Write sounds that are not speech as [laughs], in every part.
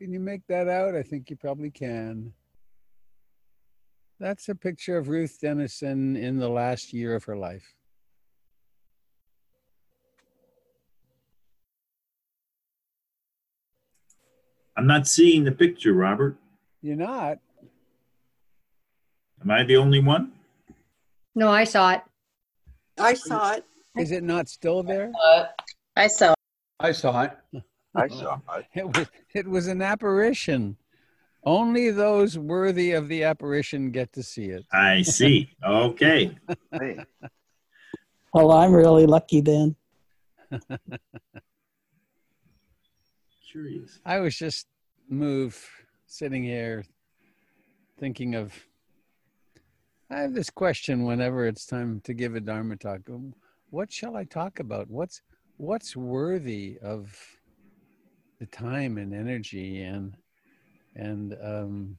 Can you make that out? I think you probably can. That's a picture of Ruth Denison in the last year of her life. I'm not seeing the picture, Robert. You're not? Am I the only one? No, I saw it. I saw it. Is it not still there? I saw. it. I saw it. I [laughs] saw it. It was, it was an apparition. Only those worthy of the apparition get to see it. I see. Okay. Hey, Well, I'm really lucky then. [laughs] Curious. I was just moved sitting here thinking of. I have this question whenever it's time to give a Dharma talk. What shall I talk about? What's what's worthy of the time and energy and and um,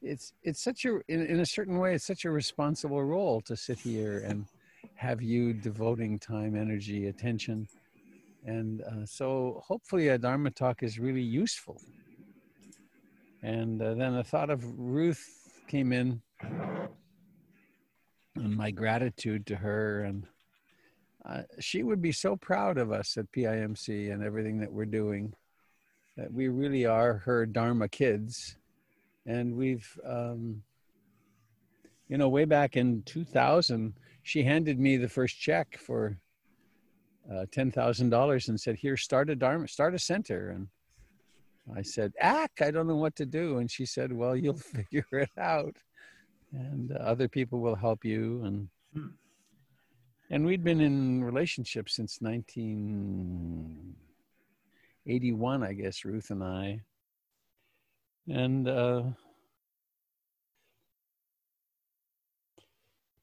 it's it's such a in, in a certain way it's such a responsible role to sit here and have you devoting time, energy, attention. And uh, so hopefully a dharma talk is really useful. And uh, then the thought of ruth came in and my gratitude to her and she would be so proud of us at pimc and everything that we're doing that we really are her dharma kids and we've um, you know way back in 2000 she handed me the first check for uh, ten thousand dollars and said, "Here, start a dharma, start a center." And I said, "Ack, I don't know what to do." And she said, "Well, you'll [laughs] figure it out, and uh, other people will help you." And Hmm. And we'd been in relationships since nineteen eighty-one, I guess, Ruth and I. And uh,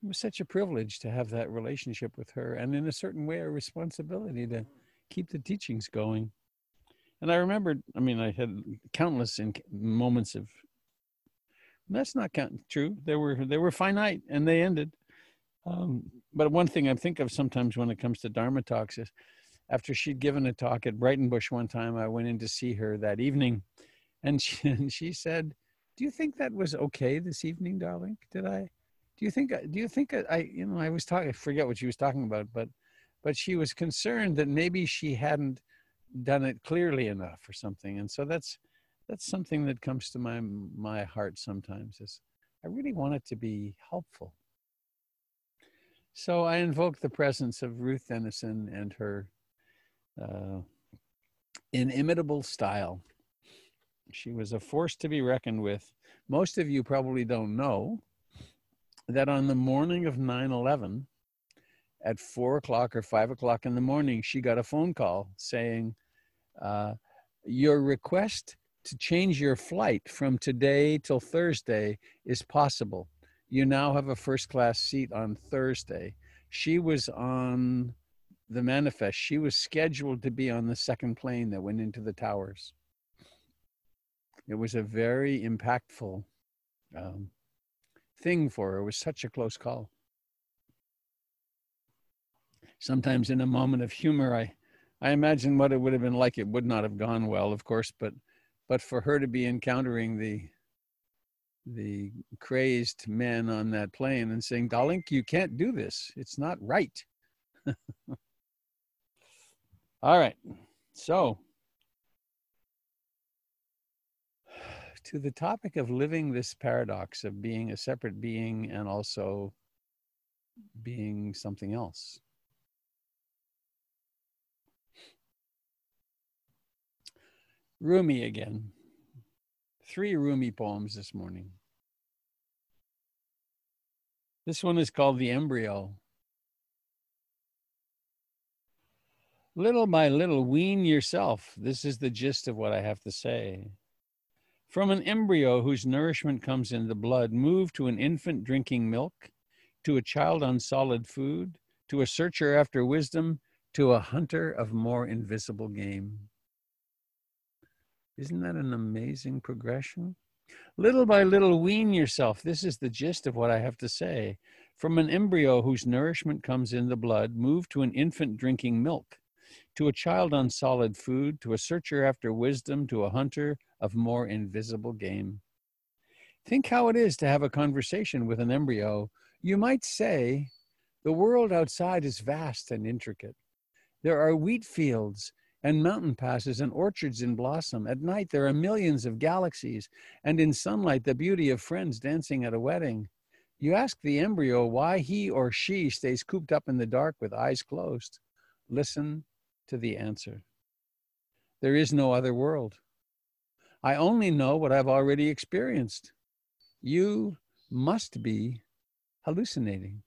it was such a privilege to have that relationship with her and in a certain way a responsibility to keep the teachings going. And i remembered i mean i had countless in moments of that's not count, true. They were they were finite and they ended um, but one thing i think of sometimes when it comes to dharma talks is after she'd given a talk at Breitenbush one time i went in to see her that evening. And [laughs] she, and she said do you think that was okay this evening darling? Did i do you think do you think i you know i was talking i forget what she was talking about but but she was concerned that maybe she hadn't done it clearly enough or something. And so that's that's something that comes to my my heart sometimes is i really want it to be helpful so i invoke the presence of ruth denison and her uh, inimitable style she was a force to be reckoned with most of you probably don't know that on the morning of 9 11, at four o'clock or five o'clock in the morning, she got a phone call saying, uh, Your request to change your flight from today till Thursday is possible. You now have a first class seat on Thursday. She was on the manifest. She was scheduled to be on the second plane that went into the towers. It was a very impactful um, thing for her. It was such a close call. Sometimes in a moment of humor, I, I imagine what it would have been like. It would not have gone well, of course, but, but for her to be encountering the, the crazed men on that plane and saying, "Darling, you can't do this. It's not right." [laughs] All right, so [sighs] to the topic of living this paradox of being a separate being and also being something else. Rumi again. Three Rumi poems this morning. This one is called The Embryo. Little by little, wean yourself. This is the gist of what I have to say. From an embryo whose nourishment comes in the blood, move to an infant drinking milk, to a child on solid food, to a searcher after wisdom, to a hunter of more invisible game. Isn't that an amazing progression? Little by little, wean yourself. This is the gist of what I have to say. From an embryo whose nourishment comes in the blood, move to an infant drinking milk. to a child on solid food, to a searcher after wisdom, to a hunter of more invisible game. Think how it is to have a conversation with an embryo. You might say, the world outside is vast and intricate. There are wheat fields and mountain passes and orchards in blossom. At night, there are millions of galaxies, and in sunlight, the beauty of friends dancing at a wedding. You ask the embryo why he or she stays cooped up in the dark with eyes closed. Listen to the answer. There is no other world. I only know what I've already experienced. You must be hallucinating.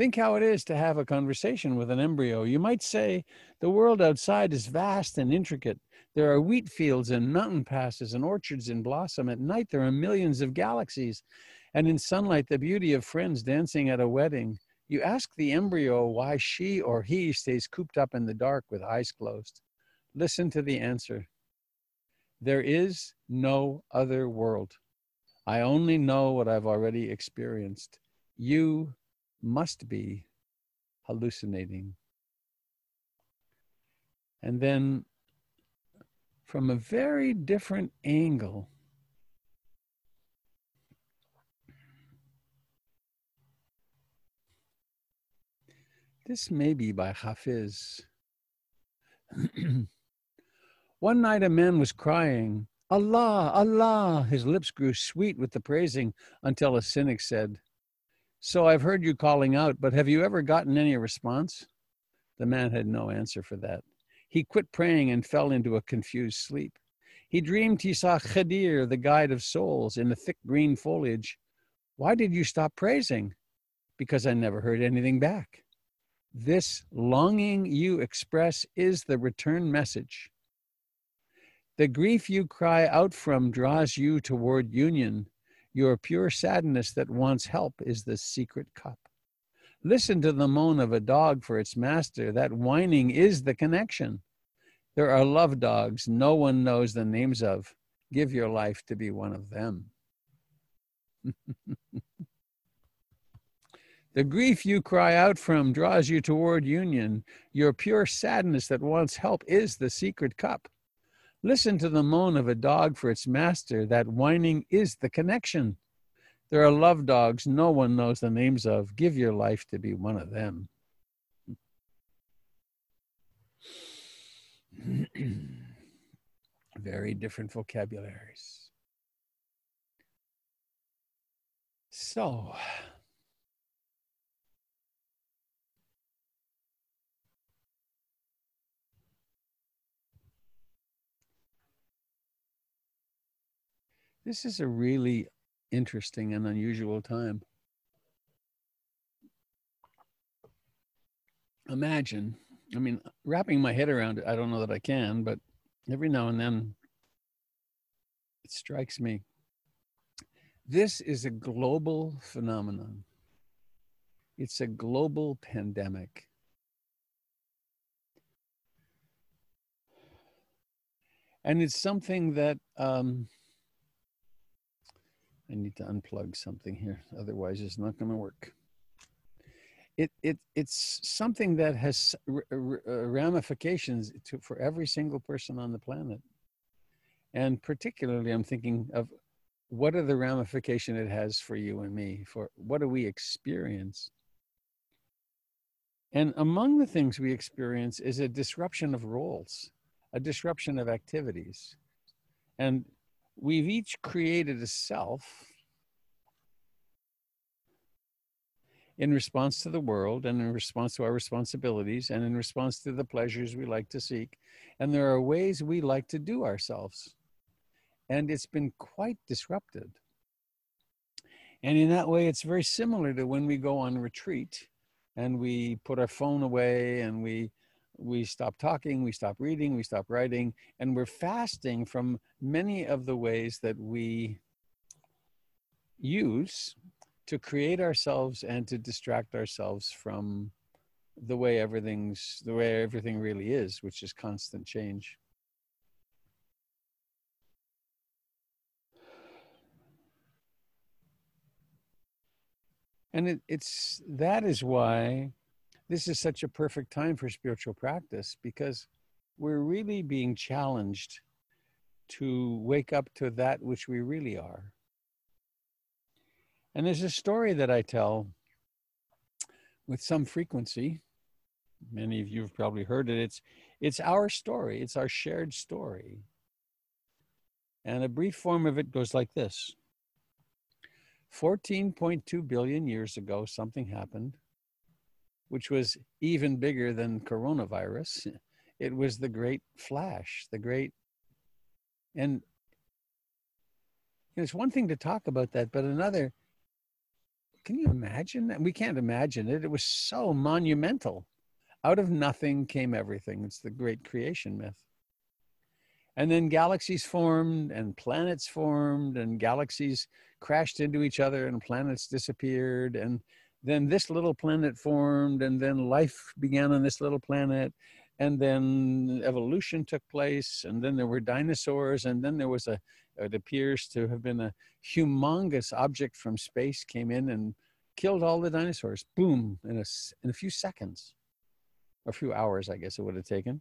Think how it is to have a conversation with an embryo. You might say, The world outside is vast and intricate. There are wheat fields and mountain passes and orchards in blossom. At night, there are millions of galaxies. And in sunlight, the beauty of friends dancing at a wedding. You ask the embryo why she or he stays cooped up in the dark with eyes closed. Listen to the answer. There is no other world. I only know what I've already experienced. You must be hallucinating. And then, from a very different angle, this may be by Hafiz. [clears throat] One night a man was crying, Allah, Allah. His lips grew sweet with the praising until a cynic said, So I've heard you calling out, but have you ever gotten any response? The man had no answer for that. He quit praying and fell into a confused sleep. He dreamed he saw Khadir, the guide of souls, in the thick green foliage. Why did you stop praising? Because I never heard anything back. This longing you express is the return message. The grief you cry out from draws you toward union. Your pure sadness that wants help is the secret cup. Listen to the moan of a dog for its master. That whining is the connection. There are love dogs no one knows the names of. Give your life to be one of them. [laughs] the grief you cry out from draws you toward union. Your pure sadness that wants help is the secret cup. Listen to the moan of a dog for its master. That whining is the connection. There are love dogs no one knows the names of. Give your life to be one of them. [clears throat] Very different vocabularies. So, this is a really interesting and unusual time. Imagine, I mean, wrapping my head around it, I don't know that I can, but every now and then it strikes me. This is a global phenomenon, it's a global pandemic. And it's something that um, I need to unplug something here, [laughs] otherwise it's not going to work. It, it, it's something that has uh, ramifications to, for every single person on the planet. And particularly, I'm thinking of what are the ramification it has for you and me, for what do we experience? And among the things we experience is a disruption of roles, a disruption of activities. And we've each created a self in response to the world and in response to our responsibilities and in response to the pleasures we like to seek. And there are ways we like to do ourselves. And it's been quite disrupted. And in that way, it's very similar to when we go on retreat and we put our phone away and we we stop talking, we stop reading, we stop writing, and we're fasting from many of the ways that we use to create ourselves and to distract ourselves from the way everything's the way everything really is, which is constant change. And it, it's that is why this is such a perfect time for spiritual practice because we're really being challenged to wake up to that which we really are. And there's a story that I tell with some frequency. Many of you have probably heard it. It's it's our story. It's our shared story. And a brief form of it goes like this. 14.2 billion years ago something happened which was even bigger than coronavirus. It was the great flash, the great and it's one thing to talk about that, but another, can you imagine that? We can't imagine it. It was so monumental. Out of nothing came everything. It's the great creation myth. And then galaxies formed and planets formed and galaxies crashed into each other and planets disappeared. And then this little planet formed and then life began on this little planet and then evolution took place and then there were dinosaurs and then there was a it appears to have been a humongous object from space came in and killed all the dinosaurs. Boom in a, in a few seconds. A few hours i guess it would have taken.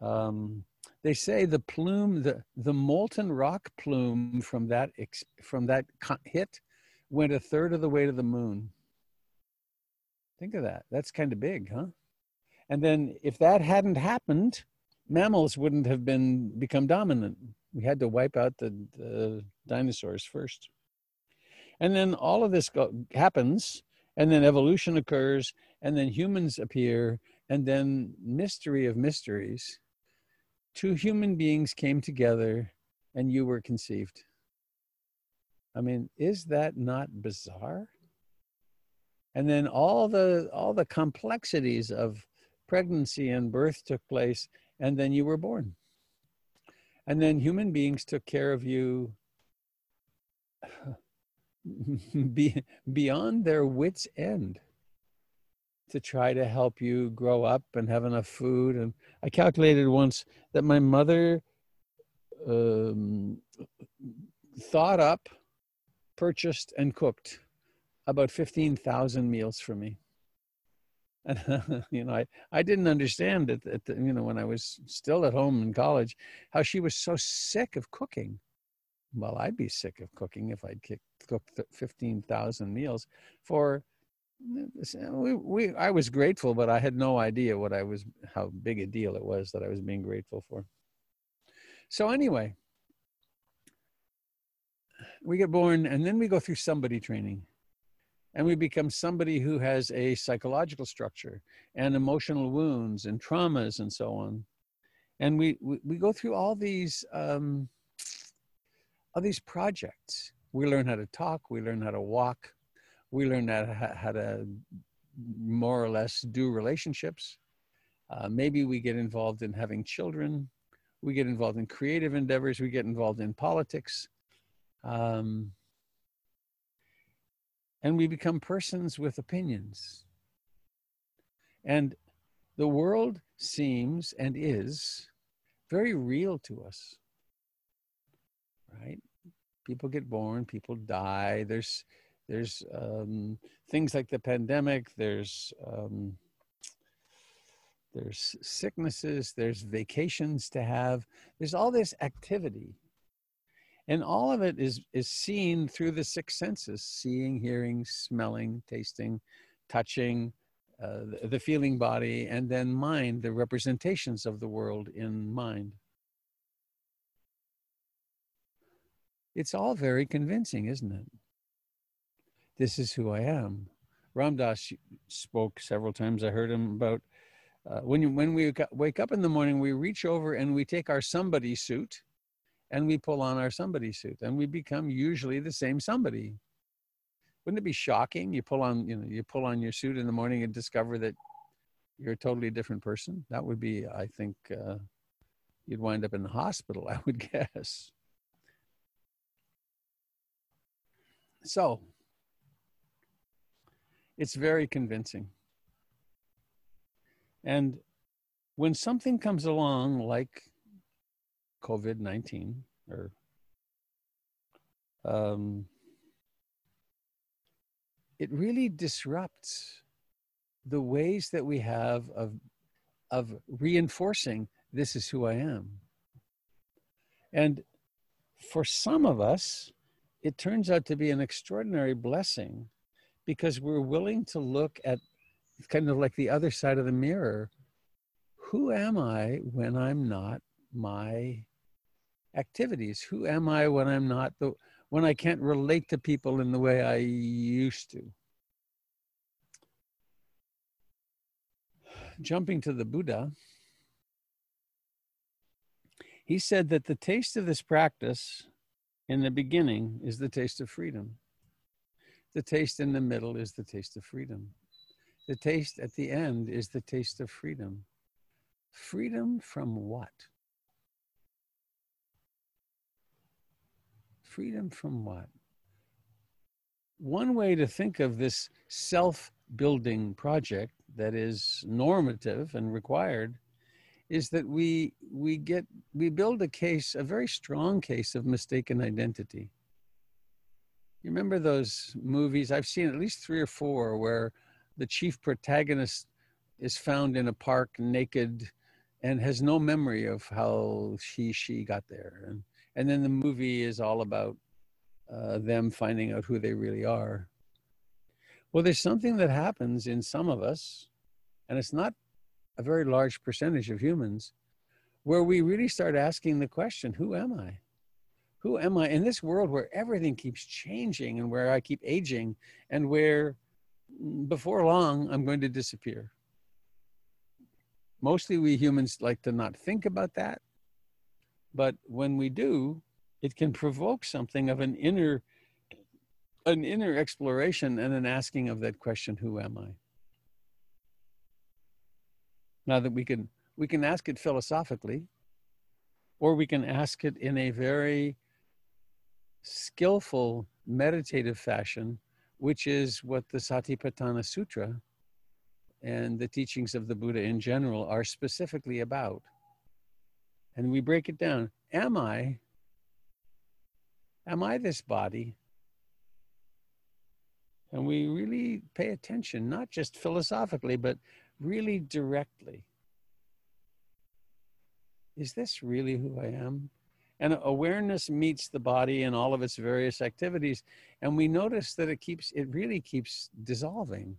Um, they say the plume the, the molten rock plume from that from that hit went a third of the way to the moon think of that that's kind of big huh and then if that hadn't happened, mammals wouldn't have been become dominant. We had to wipe out the, the dinosaurs first. And then all of this go, happens, and then evolution occurs, and then humans appear, and then mystery of mysteries. Two human beings came together, and you were conceived. I mean, is that not bizarre? And then all the all the complexities of pregnancy and birth took place, and then you were born. And then human beings took care of you [laughs] be, beyond their wits' end to try to help you grow up and have enough food. And I calculated once that my mother um, thought up, purchased, and cooked about 15,000 meals for me. And [laughs] you know, I, I didn't understand it at the, you know when I was still at home in college, how she was so sick of cooking. Well, I'd be sick of cooking if I'd cooked fifteen thousand meals for. We, we I was grateful, but I had no idea what I was how big a deal it was that I was being grateful for. So anyway, we get born and then we go through somebody training and we become somebody who has a psychological structure and emotional wounds and traumas and so on. And we we, we go through all these um, all these projects. We learn how to talk we learn how to walk we learn how to, how to more or less do relationships. Uh, maybe we get involved in having children we get involved in creative endeavors we get involved in politics. Um, and we become persons with opinions. And the world seems and is very real to us, right? People get born, people die. There's there's um, things like the pandemic. There's um, there's sicknesses. There's vacations to have. There's all this activity and all of it is is seen through the six senses seeing hearing smelling tasting touching uh, the, feeling body and then mind the representations of the world in mind. It's all very convincing isn't it? This is who i am. Ram Dass spoke several times. I heard him about uh, when you when we wake up in the morning we reach over and we take our somebody suit and we pull on our somebody suit and we become usually the same somebody. Wouldn't it be shocking? You pull on you know you pull on your suit in the morning and discover that you're a totally different person? That would be i think uh, you'd wind up in the hospital [laughs] i would guess. So it's very convincing. And when something comes along like COVID 19 or um, it really disrupts the ways that we have of, of reinforcing this is who I am. And for some of us, it turns out to be an extraordinary blessing because we're willing to look at kind of like the other side of the mirror. Who am I when I'm not my activities? Who am I when I'm not the when I can't relate to people in the way I used to? [sighs] Jumping to the Buddha, he said that the taste of this practice in the beginning is the taste of freedom. The taste in the middle is the taste of freedom. The taste at the end is the taste of freedom. Freedom from what? Freedom from what? One way to think of this self building project that is normative and required is that we we get we build a case a very strong case of mistaken identity. You remember those movies? I've seen at least three or four where the chief protagonist is found in a park naked and has no memory of how he she got there. And and then the movie is all about uh, them finding out who they really are. Well there's something that happens in some of us and it's not a very large percentage of humans where we really start asking the question who am i? Who am i in this world where everything keeps changing and where i keep aging and where mm, before long i'm going to disappear? Mostly we humans like to not think about that but when we do it can provoke something of an inner an inner exploration and an asking of that question who am i? Now that we can we can ask it philosophically or we can ask it in a very skillful meditative fashion which is what the satipatthana sutra and the teachings of the buddha in general are specifically about and we break it down am i am i this body and we really pay attention not just philosophically but really directly is this really who I am? And awareness meets the body in all of its various activities. And we notice that it keeps, it really keeps dissolving.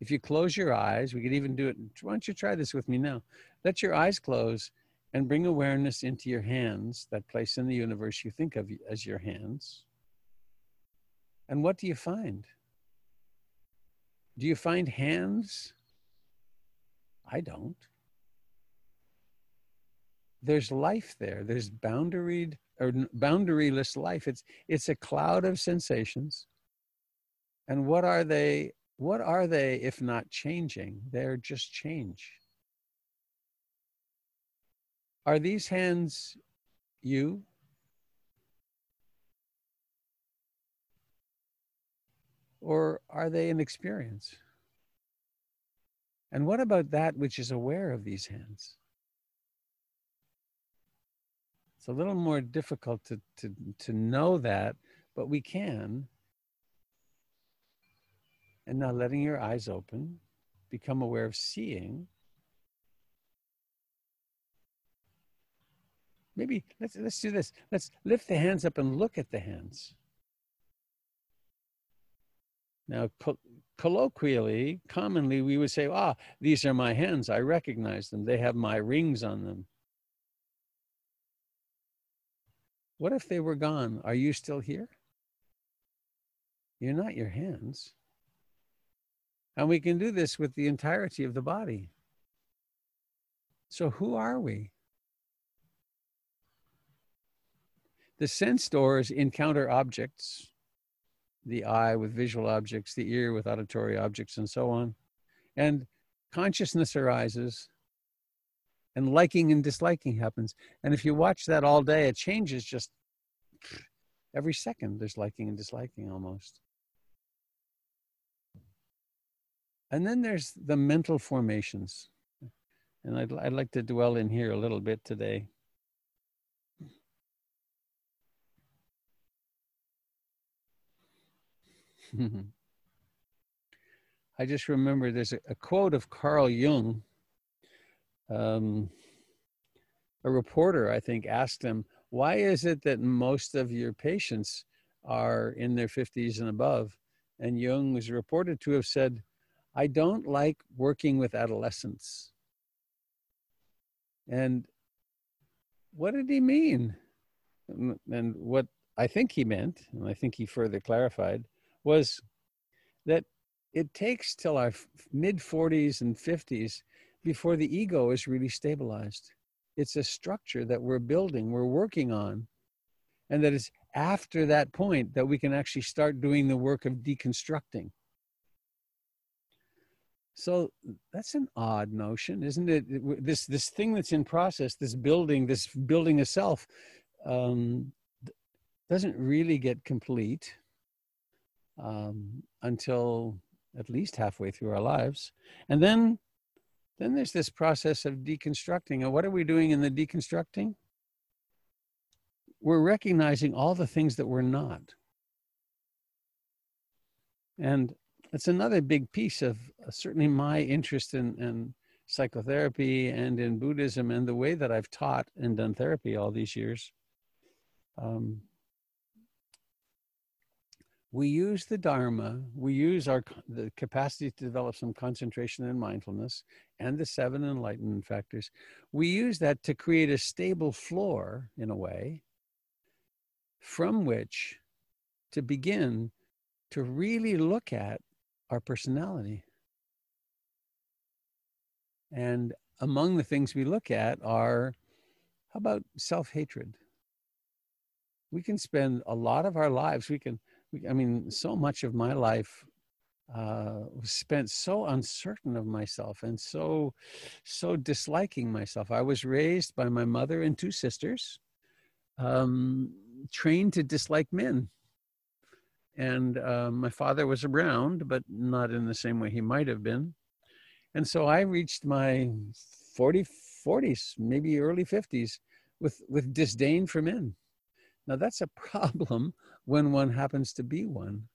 If you close your eyes, we could even do it. Why don't you try this with me now? Let your eyes close and bring awareness into your hands, that place in the universe you think of as your hands. And what do you find? Do you find hands I don't. There's life there. There's boundaried or boundaryless life. It's it's a cloud of sensations. And what are they? What are they if not changing? They're just change. Are these hands you? Or are they an experience? And what about that which is aware of these hands? It's a little more difficult to, to, to know that, but we can. And now letting your eyes open, become aware of seeing. Maybe let's let's do this. Let's lift the hands up and look at the hands. Now, colloquially, commonly, we would say, ah, these are my hands. I recognize them. They have my rings on them. What if they were gone? Are you still here? You're not your hands. And we can do this with the entirety of the body. So, who are we? The sense doors encounter objects the eye with visual objects, the ear with auditory objects, and so on. And consciousness arises, and liking and disliking happens. And if you watch that all day, it changes just every second. There's liking and disliking almost. And then there's the mental formations. And I'd, I'd like to dwell in here a little bit today. [laughs] I just remember there's a, a quote of Carl Jung. Um, a reporter, I think, asked him, Why is it that most of your patients are in their 50s and above? And Jung was reported to have said, I don't like working with adolescents. And what did he mean? And what I think he meant, and I think he further clarified, was that it takes till our mid 40s and 50s before the ego is really stabilized. It's a structure that we're building, we're working on, and that it's after that point that we can actually start doing the work of deconstructing. So that's an odd notion, isn't it? This this thing that's in process, this building, this building a self, um, doesn't really get complete um, until at least halfway through our lives, and then then there's this process of deconstructing. And what are we doing in the deconstructing? We're recognizing all the things that we're not. And it's another big piece of uh, certainly my interest in, in psychotherapy and in Buddhism and the way that I've taught and done therapy all these years. Um, we use the Dharma, we use our the capacity to develop some concentration and mindfulness and the seven enlightenment factors. We use that to create a stable floor in a way from which to begin to really look at our personality. And among the things we look at are how about self hatred? We can spend a lot of our lives, we can, I mean, so much of my life uh, was spent so uncertain of myself and so, so disliking myself. I was raised by my mother and two sisters, um, trained to dislike men and uh, my father was around, but not in the same way he might have been. And so I reached my 40, 40s, maybe early 50s, with, with disdain for men. Now, that's a problem [laughs] when one happens to be one.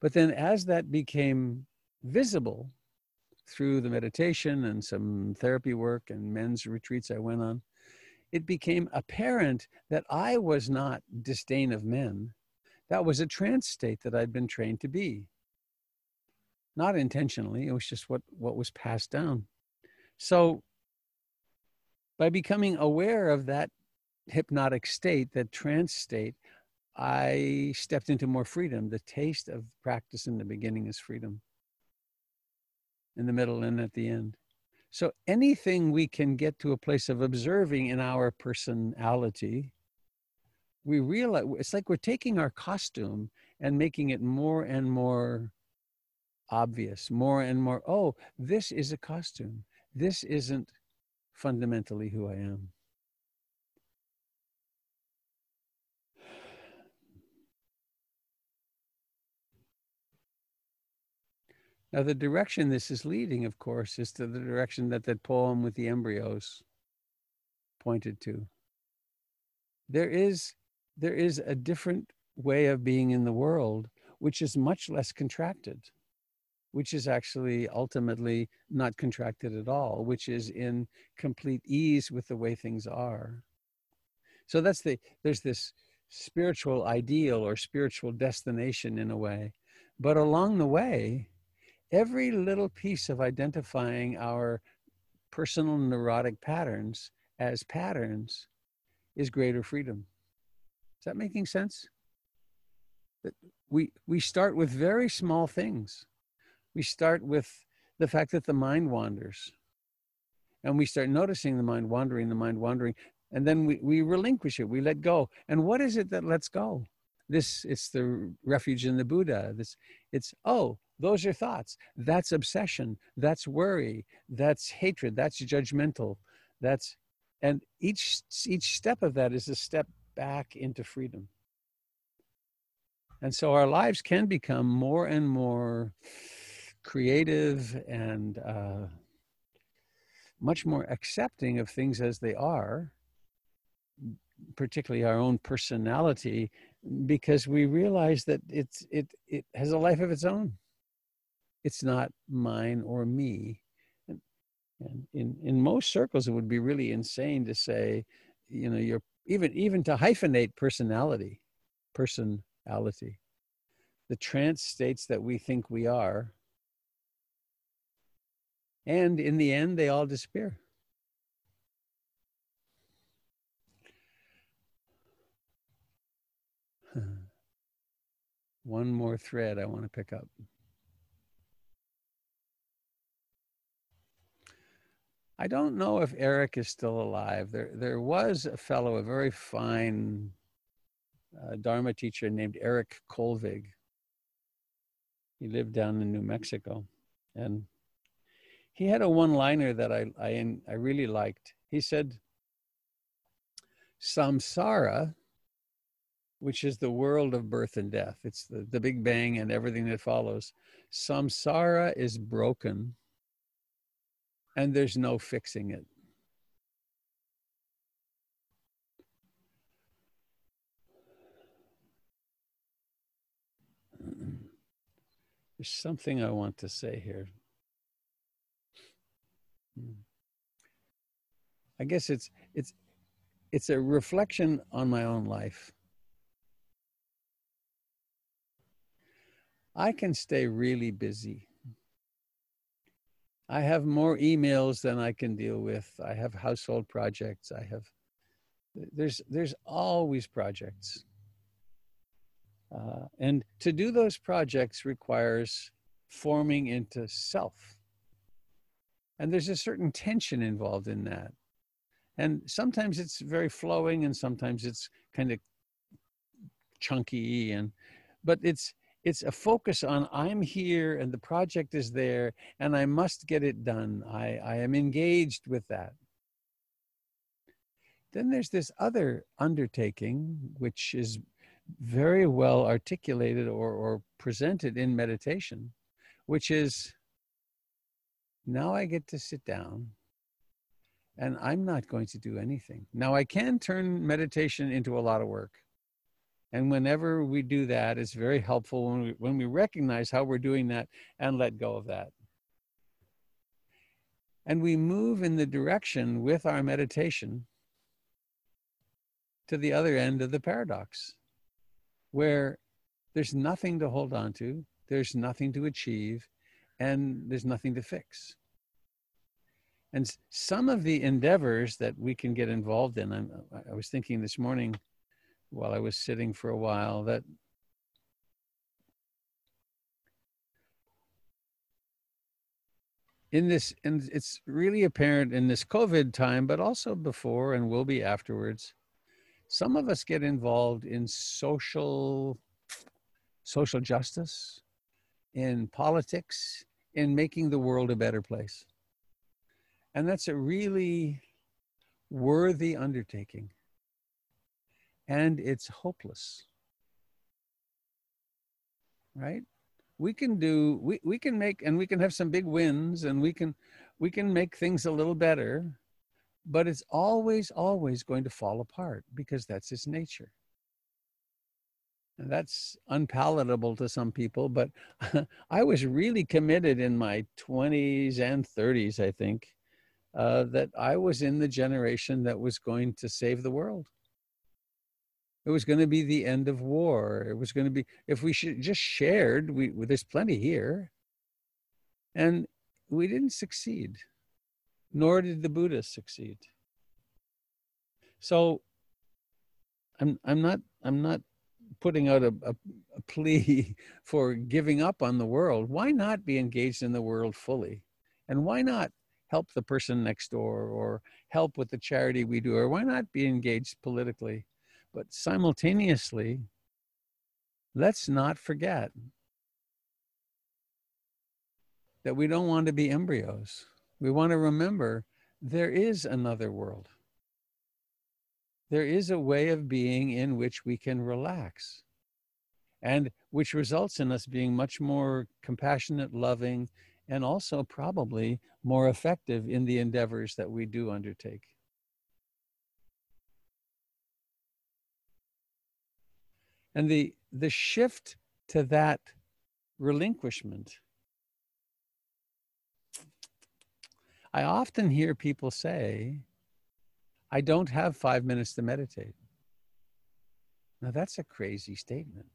But then, as that became visible through the meditation and some therapy work and men's retreats I went on, it became apparent that I was not disdain of men, that was a trance state that I'd been trained to be. Not intentionally, it was just what, what was passed down. So, by becoming aware of that hypnotic state, that trance state, I stepped into more freedom. The taste of practice in the beginning is freedom, in the middle and at the end. So, anything we can get to a place of observing in our personality we realize it's like we're taking our costume and making it more and more obvious, more and more, oh, this is a costume. This isn't fundamentally who I am. Now, the direction this is leading, of course, is to the direction that that poem with the embryos pointed to. There is there is a different way of being in the world, which is much less contracted, which is actually ultimately not contracted at all, which is in complete ease with the way things are. So that's the, there's this spiritual ideal or spiritual destination in a way. But along the way, every little piece of identifying our personal neurotic patterns as patterns is greater freedom. Is that making sense? That we we start with very small things. We start with the fact that the mind wanders. And we start noticing the mind wandering, the mind wandering, and then we, we relinquish it, we let go. And what is it that lets go? This it's the refuge in the Buddha. This it's oh, those are thoughts. That's obsession. That's worry. That's hatred. That's judgmental. That's and each each step of that is a step back into freedom. And so our lives can become more and more creative and uh, much more accepting of things as they are, particularly our own personality, because we realize that it's it it has a life of its own. It's not mine or me. And, and in, in most circles, it would be really insane to say, you know, you're even even to hyphenate personality, personality. The trance states that we think we are. And in the end, they all disappear. [sighs] One more thread I want to pick up. I don't know if Eric is still alive. There, there was a fellow, a very fine uh, Dharma teacher named Eric Kolvig. He lived down in New Mexico, and he had a one-liner that I, I, I really liked. He said, "Samsara which is the world of birth and death. It's the, the Big Bang and everything that follows. Samsara is broken and there's no fixing it. There's something I want to say here. I guess it's it's it's a reflection on my own life. I can stay really busy. I have more emails than I can deal with. I have household projects. I have, there's, there's always projects. Uh, and to do those projects requires forming into self. And there's a certain tension involved in that. And sometimes it's very flowing and sometimes it's kind of chunky and but it's it's a focus on I'm here and the project is there and I must get it done. I, I am engaged with that. Then there's this other undertaking, which is very well articulated or, or presented in meditation, which is now I get to sit down and I'm not going to do anything. Now I can turn meditation into a lot of work. And whenever we do that, it's very helpful when we, when we recognize how we're doing that and let go of that. And we move in the direction with our meditation to the other end of the paradox, where there's nothing to hold on to, there's nothing to achieve, and there's nothing to fix. And some of the endeavors that we can get involved in, I'm, i was thinking this morning while I was sitting for a while that in this and it's really apparent in this covid time but also before and will be afterwards some of us get involved in social social justice in politics in making the world a better place. And that's a really worthy undertaking and it's hopeless. Right? We can do we, we can make and we can have some big wins and we can we can make things a little better, but it's always, always going to fall apart because that's its nature. And that's unpalatable to some people, but [laughs] I was really committed in my 20s and 30s, I think, uh, that I was in the generation that was going to save the world. It was going to be the end of war. It was going to be, if we should just shared, we, there's plenty here. And we didn't succeed, nor did the Buddhists succeed. So I'm, I'm not, I'm not putting out a, a, a plea [laughs] for giving up on the world. Why not be engaged in the world fully? And why not help the person next door or help with the charity we do? Or why not be engaged politically? But simultaneously, let's not forget that we don't want to be embryos. We want to remember there is another world. There is a way of being in which we can relax and which results in us being much more compassionate, loving, and also probably more effective in the endeavors that we do undertake. And the, the shift to that relinquishment I often hear people say, I don't have five minutes to meditate. Now, that's a crazy statement.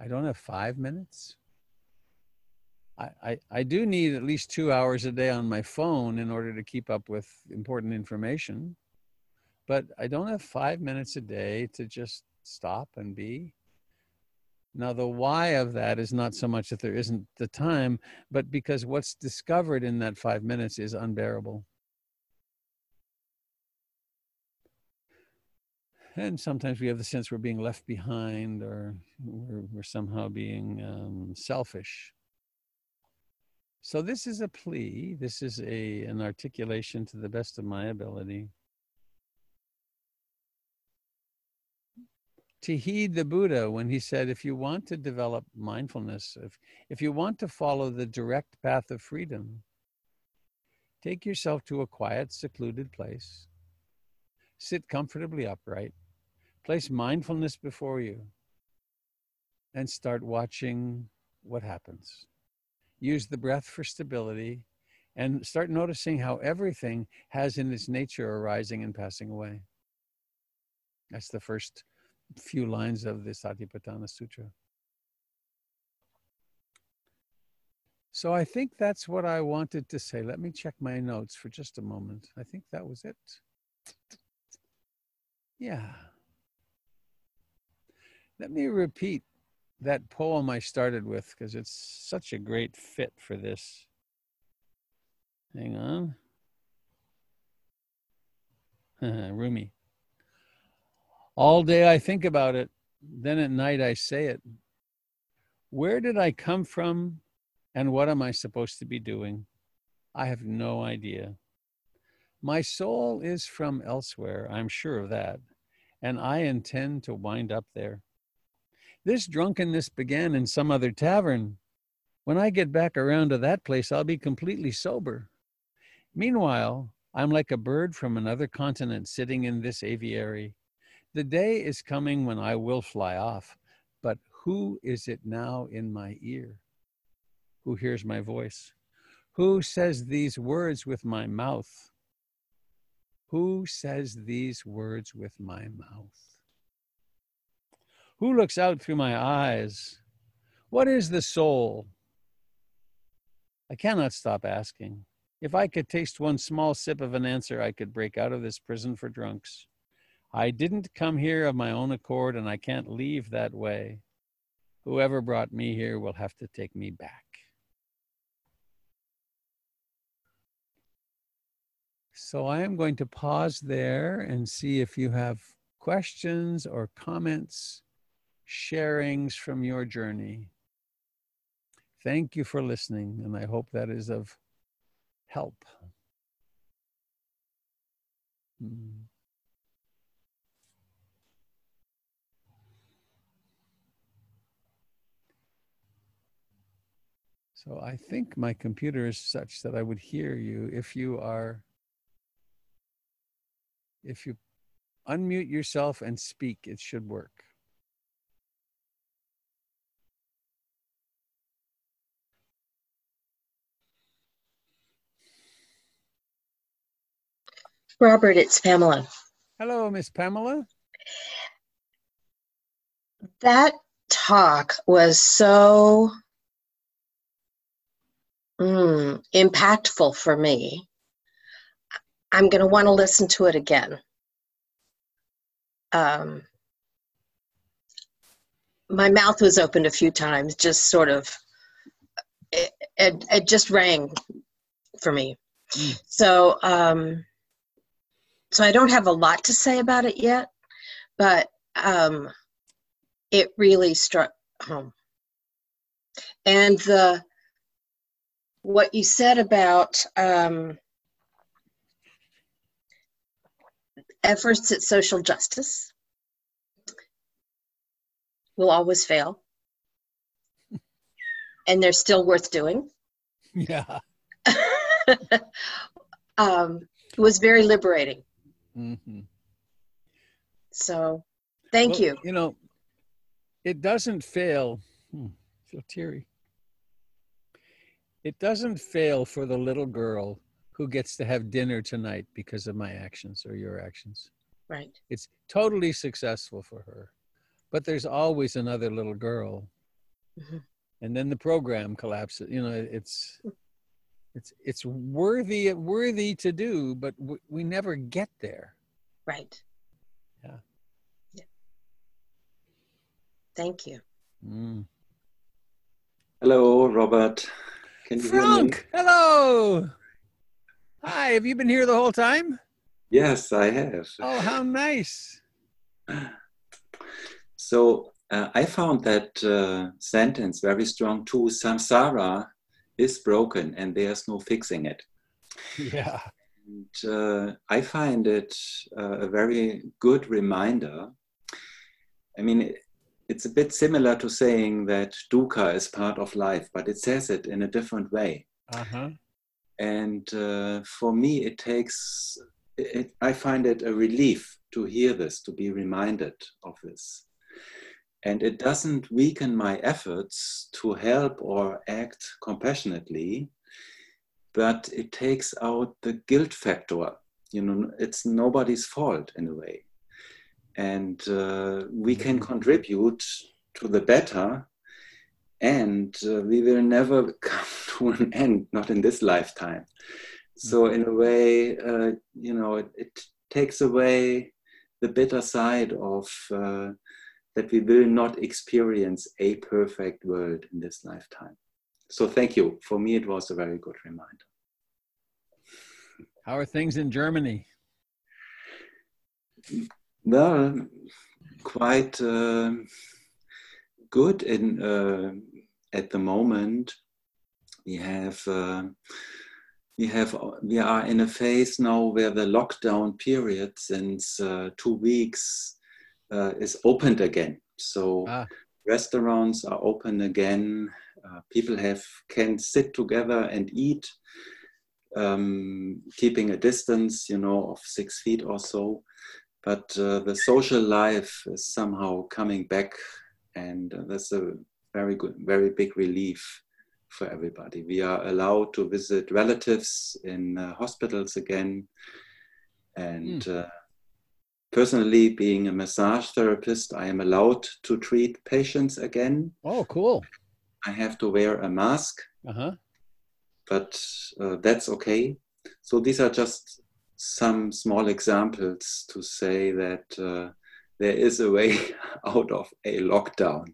I don't have five minutes. I, I, I do need at least two hours a day on my phone in order to keep up with important information. But I don't have five minutes a day to just stop and be. Now, the why of that is not so much that there isn't the time, but because what's discovered in that five minutes is unbearable. And sometimes we have the sense we're being left behind or we're, we're somehow being um, selfish. So, this is a plea, this is a, an articulation to the best of my ability to heed the Buddha when he said, if you want to develop mindfulness, if, if you want to follow the direct path of freedom, take yourself to a quiet, secluded place, sit comfortably upright, place mindfulness before you, and start watching what happens. Use the breath for stability and start noticing how everything has in its nature arising and passing away. That's the first few lines of the Satipatthana Sutra. So I think that's what I wanted to say. Let me check my notes for just a moment. I think that was it. Yeah. Let me repeat that poem I started with because it's such a great fit for this. Hang on. [laughs] Rumi. All day I think about it, then at night I say it. Where did I come from and what am I supposed to be doing? I have no idea. My soul is from elsewhere, I'm sure of that, and I intend to wind up there. This drunkenness began in some other tavern. When I get back around to that place, I'll be completely sober. Meanwhile, I'm like a bird from another continent sitting in this aviary. The day is coming when I will fly off, but who is it now in my ear? Who hears my voice? Who says these words with my mouth? Who says these words with my mouth? Who looks out through my eyes? What is the soul? I cannot stop asking. If I could taste one small sip of an answer, I could break out of this prison for drunks. I didn't come here of my own accord, and I can't leave that way. Whoever brought me here will have to take me back. So I am going to pause there and see if you have questions or comments, sharings from your journey. Thank you for listening, and I hope that is of help. Mm. So I think my computer is such that I would hear you if you are, if you unmute yourself and speak, it should work. Robert, it's Pamela. Hello, Miss Pamela. That talk was so mm, impactful for me. I'm going to want to listen to it again. Um, my mouth was opened a few times, just sort of, it, it, it just rang for me. Mm. So, um, so I don't have a lot to say about it yet, but um, it really struck home. And the what you said about um, efforts at social justice will always fail, [laughs] and they're still worth doing. Yeah. [laughs] um, it was very liberating. Mm-hmm. So, thank Well, you. You know, it doesn't fail. Hmm, I feel teary. It doesn't fail for the little girl who gets to have dinner tonight because of my actions or your actions. Right. It's totally successful for her. But there's always another little girl. Mhm. And then the program collapses. You know, it's it's it's worthy worthy to do, but w- we never get there. Right. Yeah. Yeah. Thank you. Mm. Hello, Robert. Can you hear me? Frank, hello. Hi, have you been here the whole time? Yes, I have. Oh, how nice. So uh, I found that uh, sentence very strong too. Samsara is broken and there's no fixing it. Yeah. And, uh, I find it uh, a very good reminder. I mean, it's a bit similar to saying that dukkha is part of life, but it says it in a different way. Uh-huh. And uh, for me, it takes, it, I find it a relief to hear this, to be reminded of this. And it doesn't weaken my efforts to help or act compassionately, but it takes out the guilt factor. You know, it's nobody's fault in a way. And uh, we can contribute to the better and uh, we will never [laughs] come to an end, not in this lifetime. So, in a way, uh, you know, it, it, takes away the bitter side of uh, that we will not experience a perfect world in this lifetime. So, thank you. For me, it was a very good reminder. How are things in Germany? Well, quite uh, good in uh, at the moment. We have uh, we have we are in a phase now where the lockdown period since uh, two weeks uh, is opened again. So Ah. restaurants are open again. Uh, people have can sit together and eat, um, keeping a distance, you know, of six feet or so but uh, the social life is somehow coming back and uh, that's a very good very big relief for everybody we are allowed to visit relatives in uh, hospitals again and uh, personally being a massage therapist i am allowed to treat patients again Oh, cool. i have to wear a mask Uh-huh. but uh, that's okay. So these are just some small examples to say that uh, there is a way [laughs] out of a lockdown.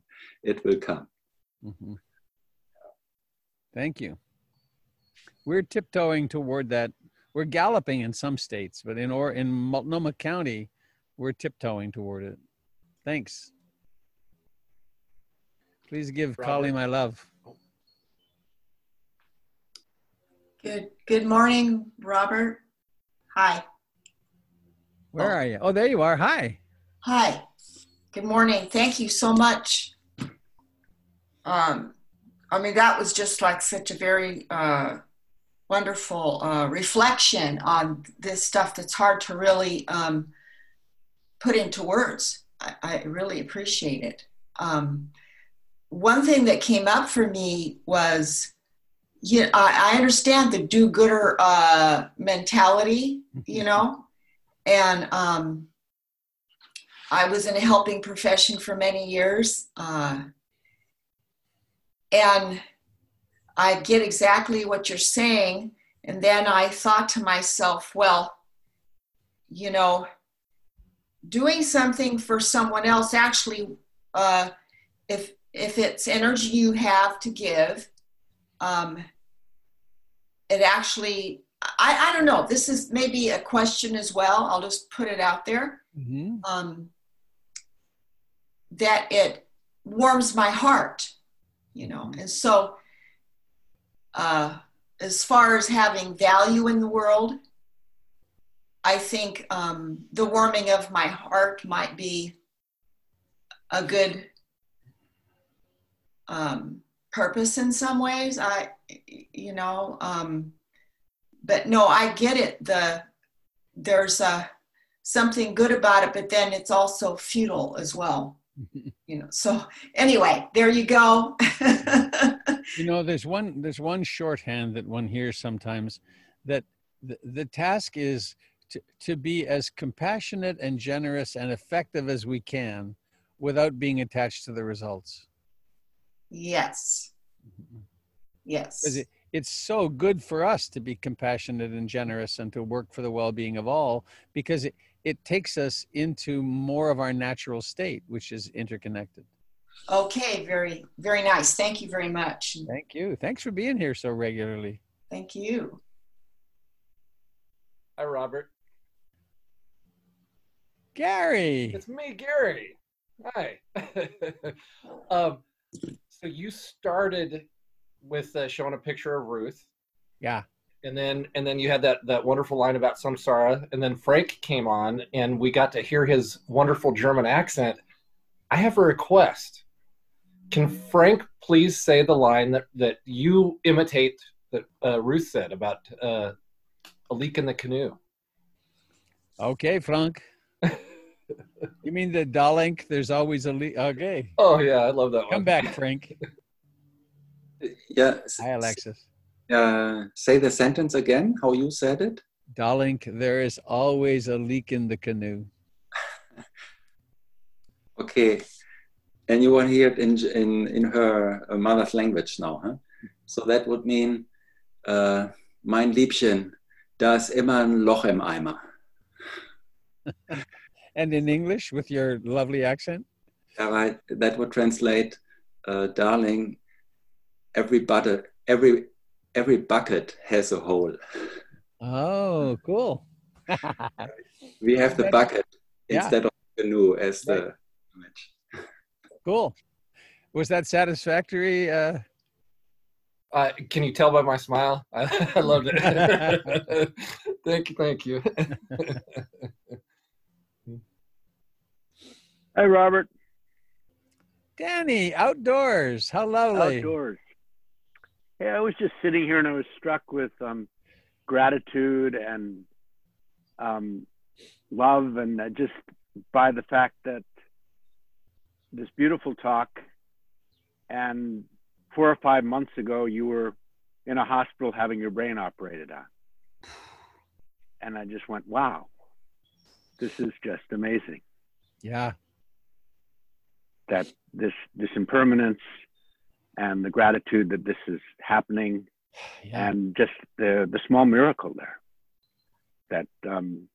It will come. hmm Thank you. We're tiptoeing toward that. We're galloping in some states, but in or in Multnomah County, we're tiptoeing toward it. Thanks. Please give Kali my love. Good, good morning, Robert. Hi, Where are you? Oh, there you are. Hi. hi. Good morning. Thank you so much. Um, I mean, that was just like such a very uh, wonderful uh, reflection on this stuff that's hard to really um, put into words. I, I really appreciate it. Um, one thing that came up for me was, yeah, I, I understand the do-gooder uh, mentality, you know, and um, I was in a helping profession for many years, uh, and I get exactly what you're saying. And then I thought to myself, well, you know, doing something for someone else actually, uh, if if it's energy you have to give, um, it actually, I, I don't know. This is maybe a question as well. I'll just put it out there. hmm Um, that it warms my heart, you know. And so, uh, as far as having value in the world, I think um, the warming of my heart might be a good um, purpose in some ways. I, you know, um, but no, I get it. The there's a something good about it, but then it's also futile as well. [laughs] You know. So anyway, there you go. [laughs] You know, there's one there's one shorthand that one hears sometimes that the, the task is to, to be as compassionate and generous and effective as we can without being attached to the results. Yes. Yes. Because it, it's so good for us to be compassionate and generous and to work for the well-being of all because it, it takes us into more of our natural state which is interconnected Okay, very, very nice. Thank you very much. thank you thanks for being here so regularly Thank you. Hi, Robert. gary It's me, Gary. Hi. [laughs] um, so you started with uh, showing a picture of Ruth, yeah and then and then you had that that wonderful line about samsara, and then Frank came on, and we got to hear his wonderful German accent. I have a request. Can Frank please say the line that that you imitate that uh, Ruth said about uh, a leak in the canoe? okay frank you mean the dalink there's always a le- okay Oh yeah, I love that one. come back frank [laughs] Yeah. hi alexis Uh, say the sentence again, how you said it. dalink there is always a leak in the canoe [laughs] Okay. And you want to hear it in, in, in her uh, mother's language now, huh? So that would mean, uh, mein Liebchen, da ist immer ein Loch im Eimer. [laughs] and in english with your lovely accent Yeah, right. That would translate, uh, darling, every butter, every every bucket has a hole. oh cool [laughs] We have the bucket Yeah. instead of the canoe as the image. cool was that satisfactory uh Uh, can you tell by my smile? I, [laughs] I loved it. [laughs] thank you, thank you. Hi, Robert. Danny, outdoors. How lovely. Outdoors. Hey, I was just sitting here and I was struck with um, gratitude and um, love, and uh, just by the fact that this beautiful talk. And four or five months ago, you were in a hospital having your brain operated on. And I just went, wow, this is just amazing. Yeah. That this this impermanence and the gratitude that this is happening [sighs] Yeah. and just the the small miracle there that um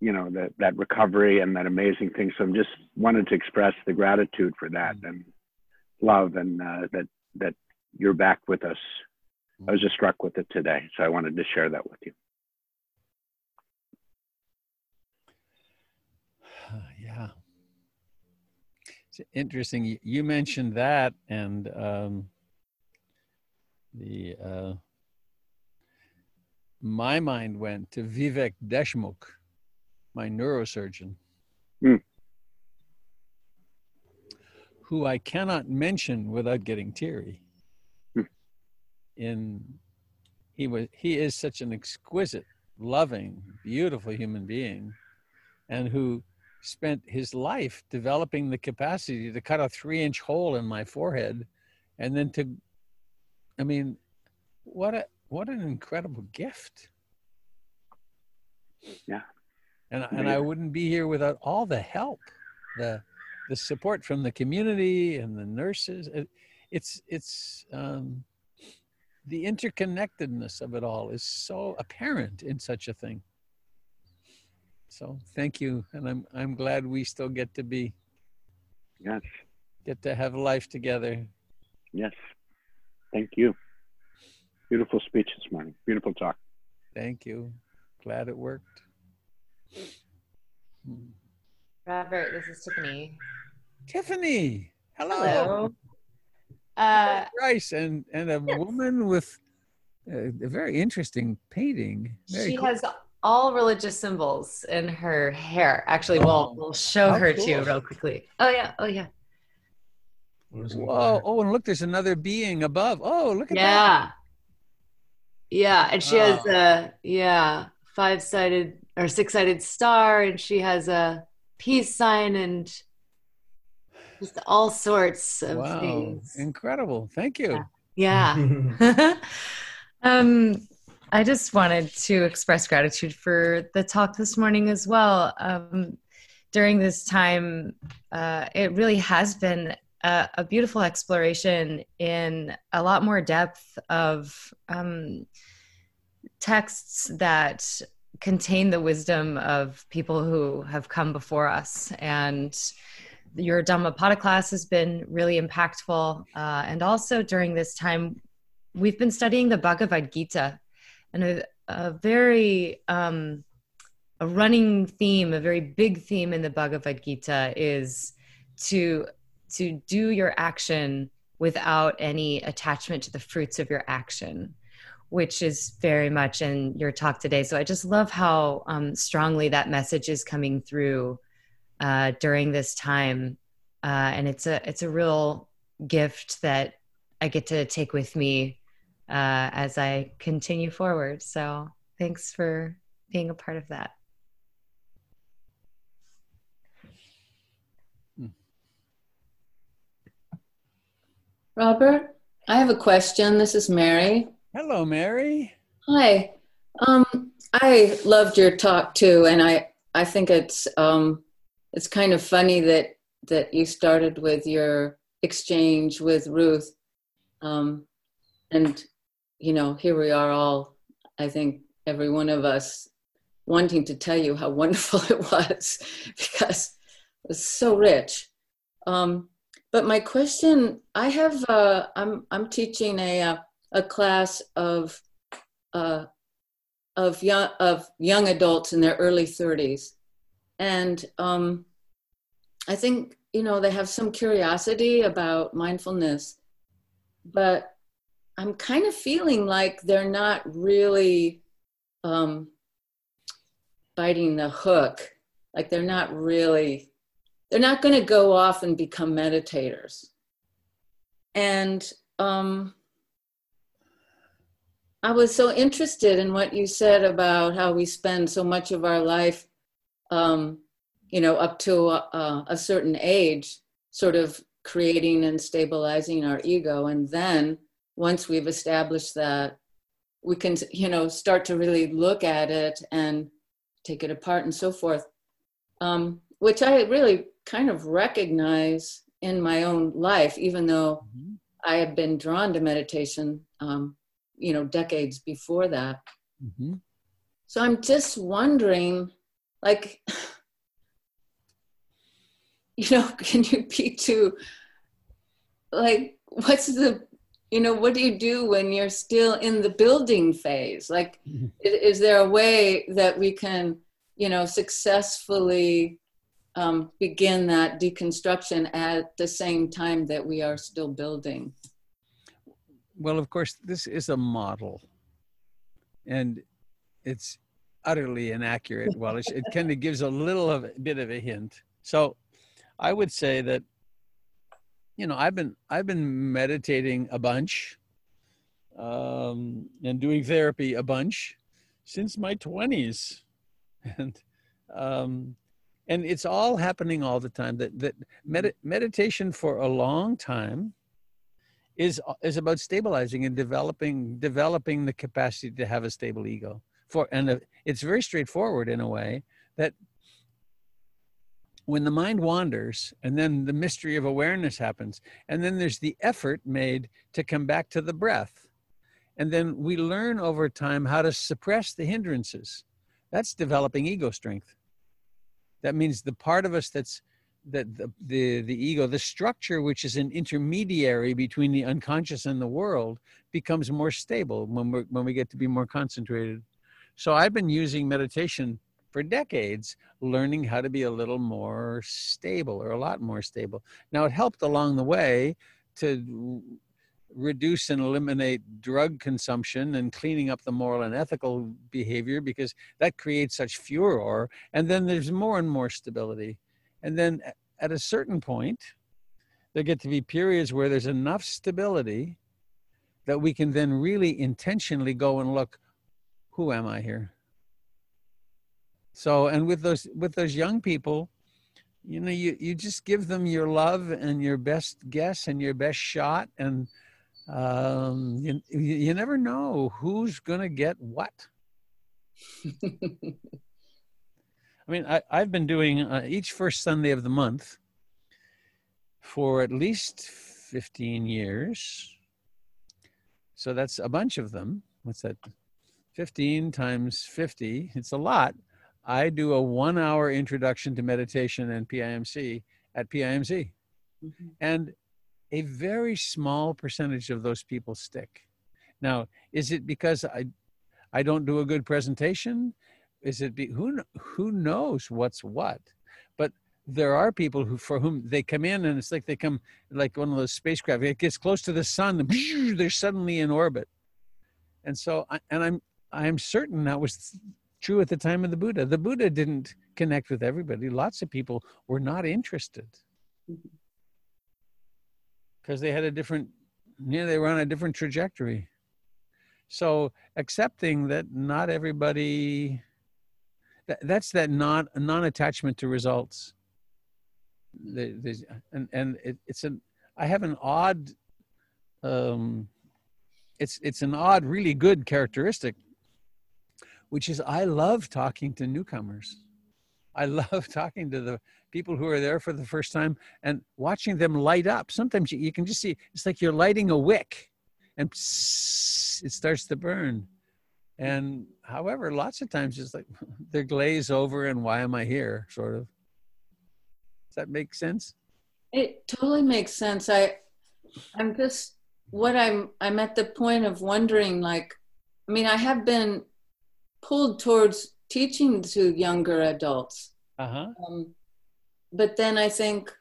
you know that that recovery and that amazing thing. So i'm just wanted to express the gratitude for that and love and uh, that that you're back with us. I was just struck with it today so i wanted to share that with you yeah. It's interesting. You- mentioned that, and um, the uh, my mind went to Vivek Deshmukh, my neurosurgeon, Hmm. who I cannot mention without getting teary. Hmm. In he was he is such an exquisite, loving, beautiful human being, and who spent his life developing the capacity to cut a three inch hole in my forehead and then to i mean what a what an incredible gift. Yeah. and and i wouldn't be here without all the help the the support from the community and the nurses. It, it's it's um the interconnectedness of it all is so apparent in such a thing so thank you, and I'm I'm glad we still get to be yes get to have life together. yes thank you beautiful speech this morning beautiful talk Thank you. Glad it worked. Robert, this is Tiffany. Tiffany, hello. Hello. Uh, Rice and and a woman with a, a very interesting painting. Very she cool. has all religious symbols in her hair. Actually, we'll we'll show How her to you real quickly. Oh yeah, oh yeah, Whoa! Oh, and look, there's another being above. Oh, look at that. yeah, yeah. And she has a yeah five sided or six sided star, and she has a peace sign and just all sorts of Wow! things. Incredible. Thank you. Yeah. [laughs] [laughs] um, I just wanted to express gratitude for the talk this morning as well. Um, during this time, uh, it really has been a, a, beautiful exploration in a lot more depth of um, texts that contain the wisdom of people who have come before us. And your Dhammapada class has been really impactful. Uh, and also during this time, we've been studying the Bhagavad Gita, and a, a very um, a running theme, a very big theme in the Bhagavad Gita is to to do your action without any attachment to the fruits of your action which is very much in your talk today. So I just love how um, strongly that message is coming through uh, during this time, uh, and it's a it's a real gift that I get to take with me uh, as I continue forward. So thanks for being a part of that. Robert, I have a question. This is Mary. Hello, Mary. Hi. Um, I loved your talk too, and I I think it's um, it's kind of funny that that you started with your exchange with Ruth, um, and you know here we are all. I think every one of us wanting to tell you how [laughs] wonderful it was [laughs] because it was so rich. Um, but my question, I have, uh, I'm I'm teaching a, uh, a class of uh, of young of young adults in their early 30s, and um, I think you know they have some curiosity about mindfulness, but I'm kind of feeling like they're not really um, biting the hook. Like they're not really, they're not going to go off and become meditators. And um, I was so interested in what you said about how we spend so much of our life, um, you know, up to a, a certain age, sort of creating and stabilizing our ego. And then once we've established that, we can, you know, start to really look at it and take it apart and so forth, um, which I really kind of recognize in my own life, even though mm-hmm. I had been drawn to meditation um, you know decades before that mm-hmm. so i'm just wondering like [laughs] you know [laughs] can you be too like what's the you know what do you do when you're still in the building phase like mm-hmm. is, is, there a way that we can you know successfully um, begin that deconstruction at the same time that we are still building well, of course, this is a model, and it's utterly inaccurate. Well, it, it kind of gives a little of a bit of a hint. So, I would say that, you know, I've been I've been meditating a bunch, um, and doing therapy a bunch since my twenties, [laughs] and um, and it's all happening all the time. That that med- meditation for a long time is is about stabilizing and developing developing the capacity to have a stable ego for and it's very straightforward in a way that when the mind wanders and then the mystery of awareness happens and then there's the effort made to come back to the breath. And then we learn over time how to suppress the hindrances. That's developing ego strength. That means the part of us that's that the, the the ego the structure which is an intermediary between the unconscious and the world becomes more stable when we when we get to be more concentrated. So i've been using meditation for decades learning how to be a little more stable or a lot more stable now it helped along the way to reduce and eliminate drug consumption and cleaning up the moral and ethical behavior because that creates such furor and then there's more and more stability and then at a certain point, there get to be periods where there's enough stability that we can then really intentionally go and look, who am I here? So, and with those with those young people, you know, you, you just give them your love and your best guess and your best shot and um, you, you never know who's going to get what. [laughs] I mean, I, I've been doing uh, each first Sunday of the month for at least 15 years. So that's a bunch of them. What's that? 15 times 50. It's a lot. I do a one hour introduction to meditation and PIMC at PIMC. Mm-hmm. And a very small percentage of those people stick. Now, is it because I, I don't do a good presentation? Is it be, who who knows what's what? But there are people who for whom they come in and it's like they come like one of those spacecraft. It gets close to the sun, [laughs] they're suddenly in orbit. And so, I- and I'm I'm certain that was true at the time of the Buddha. The Buddha didn't connect with everybody. Lots of people were not interested because they had a different, yeah, they were on a different trajectory. So accepting that not everybody, that, that's that non non-attachment to results. There- There's, and and it, it's an I have an odd, um, it's it's an odd, really good characteristic, which is I love talking to newcomers. I [laughs] love talking to the people who are there for the first time and watching them light up. Sometimes you, you can just see it's like you're lighting a wick and it starts to burn. And however, lots of times it's like [laughs] they're glaze over and why am I here, sort of. Does that make sense? It totally makes sense. I, I'm just what I'm. I'm at the point of wondering. Like, I mean, I have been pulled towards teaching to younger adults, Uh huh. um, but then I think,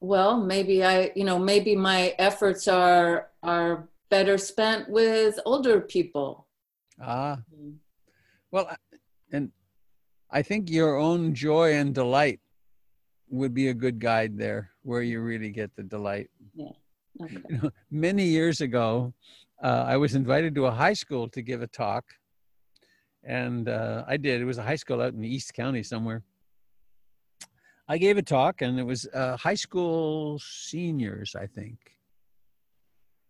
well, maybe I, you know, maybe my efforts are are better spent with older people. Ah. Well, and I think your own joy and delight would be a good guide there, where you really get the delight. Yeah. Okay. You [laughs] know, many years ago, uh, I was invited to a high school to give a talk, and uh, I did. It was a high school out in the East County somewhere. I gave a talk, and it was uh, high school seniors, I think.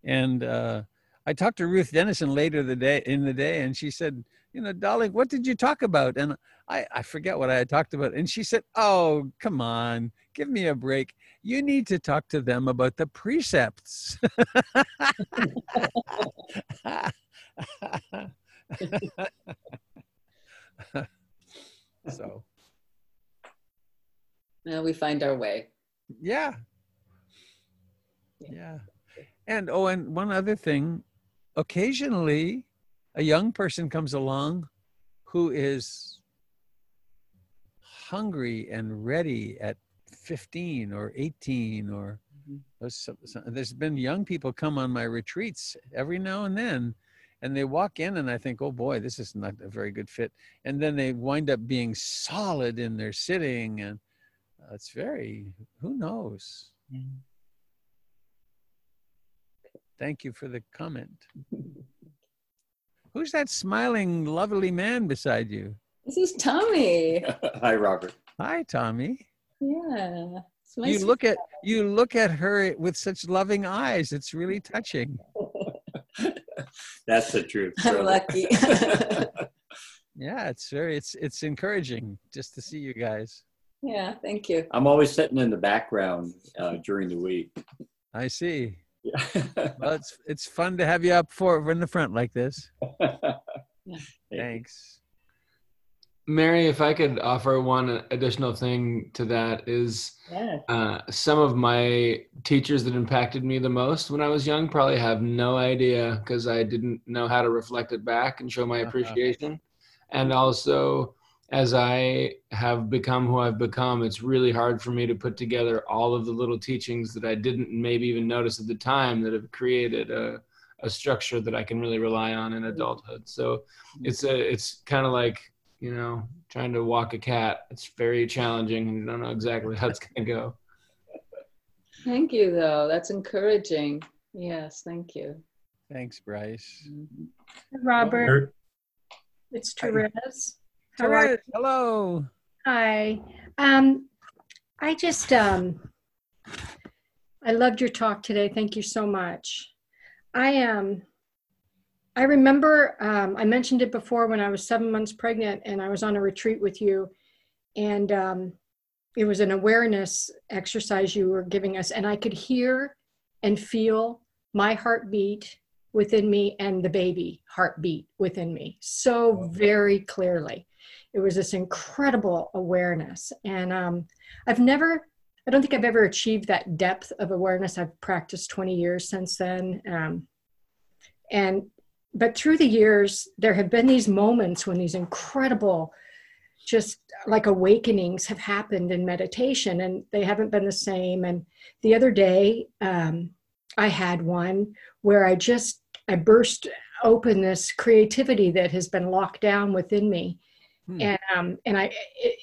And uh, I talked to Ruth Denison later the day in the day, and she said, "You know, darling, what did you talk about?" And I, I forget what I had talked about. And she said, "Oh, come on, give me a break. You need to talk to them about the precepts." [laughs] [laughs] [laughs] [laughs] so. Now we find our way. yeah. Yeah. And oh and one other thing. Occasionally a young person comes along who is hungry and ready at 15 or 18 or mm-hmm. so- there's been young people come on my retreats every now and then and they walk in and i think oh boy this is not a very good fit and then they wind up being solid in their sitting and uh, it's very who knows thank you for the comment [laughs] who's that smiling lovely man beside you This is Tommy. [laughs] Hi, Robert. hi tommy Yeah. Nice you look at you look at her with such loving eyes it's really touching [laughs] [laughs] That's the truth. I'm lucky. [laughs] yeah it's very it's it's encouraging just to see you guys yeah, thank you. I'm always sitting in the background uh, during the week. i see Yeah. well it's it's fun to have you up for in the front like this [laughs] thanks Mary, if I could offer one additional thing to that is Yeah. uh, some of my teachers that impacted me the most when I was young probably have no idea because I didn't know how to reflect it back and show my Uh-huh. [laughs] appreciation. And also, as I have become who I've become, it's really hard for me to put together all of the little teachings that I didn't maybe even notice at the time that have created a, a structure that I can really rely on in adulthood. So it's a it's kind of like you know trying to walk a cat. It's very challenging, and you don't know exactly how it's going to go. Thank you, though. That's encouraging. Yes, thank you. thanks bryce Robert, it's Therese. How? Therese, hello Hi. Um, I just um, I loved your talk today. Thank you so much. I am. Um, I remember um, I mentioned it before when I was seven months pregnant and I was on a retreat with you, and um, it was an awareness exercise you were giving us, and I could hear and feel my heartbeat within me and the baby heartbeat within me so very clearly. It was this incredible awareness, and um, I've never I don't think I've ever achieved that depth of awareness. I've practiced 20 years since then. Um, and but through the years, there have been these moments when these incredible, just like awakenings have happened in meditation, and they haven't been the same. And the other day, um, I had one where I just I burst open this creativity that has been locked down within me, hmm. and um, and I. It,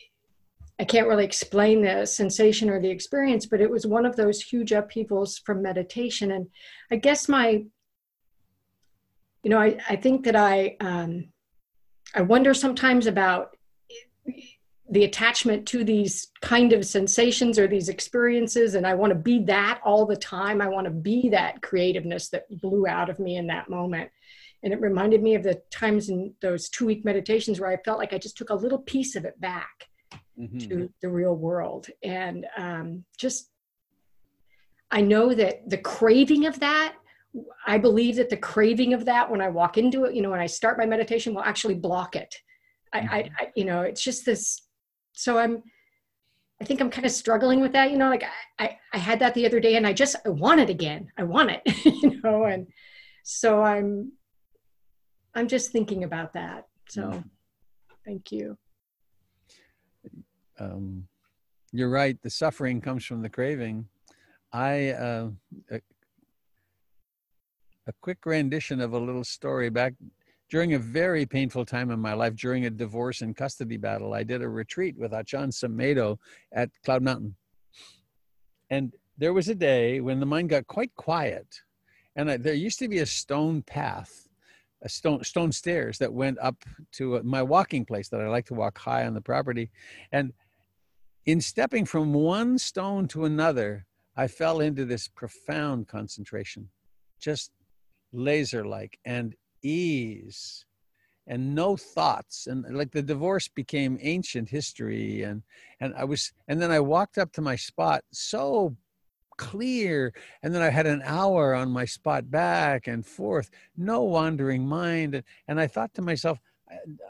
I can't really explain the sensation or the experience, but it was one of those huge upheavals from meditation. And I guess my you know, I, I think that I, um, I wonder sometimes about the attachment to these kind of sensations or these experiences. And I want to be that all the time. I want to be that creativeness that blew out of me in that moment. And it reminded me of the times in those two week meditations where I felt like I just took a little piece of it back mm-hmm. to the real world. And um, just, I know that the craving of that I believe that the craving of that when I walk into it, you know, when I start my meditation will actually block it. I, I, mm-hmm. I, you know, it's just this. So I'm, I think I'm kind of struggling with that, you know, like I, I, I had that the other day and I just, I want it again. I want it, [laughs] you know, and so I'm, I'm just thinking about that. So mm-hmm. thank you. Um, you're right. The suffering comes from the craving. I, uh, a quick rendition of a little story back during a very painful time in my life during a divorce and custody battle. I did a retreat with Ajahn Sumedho at cloud mountain. And there was a day when the mind got quite quiet and I, there used to be a stone path a stone stone stairs that went up to my walking place that i like to walk high on the property. And in stepping from one stone to another i fell into this profound concentration just laser like and ease and no thoughts. And like the divorce became ancient history and and i was and then i walked up to my spot so clear and then i had an hour on my spot back and forth no wandering mind. And, and i thought to myself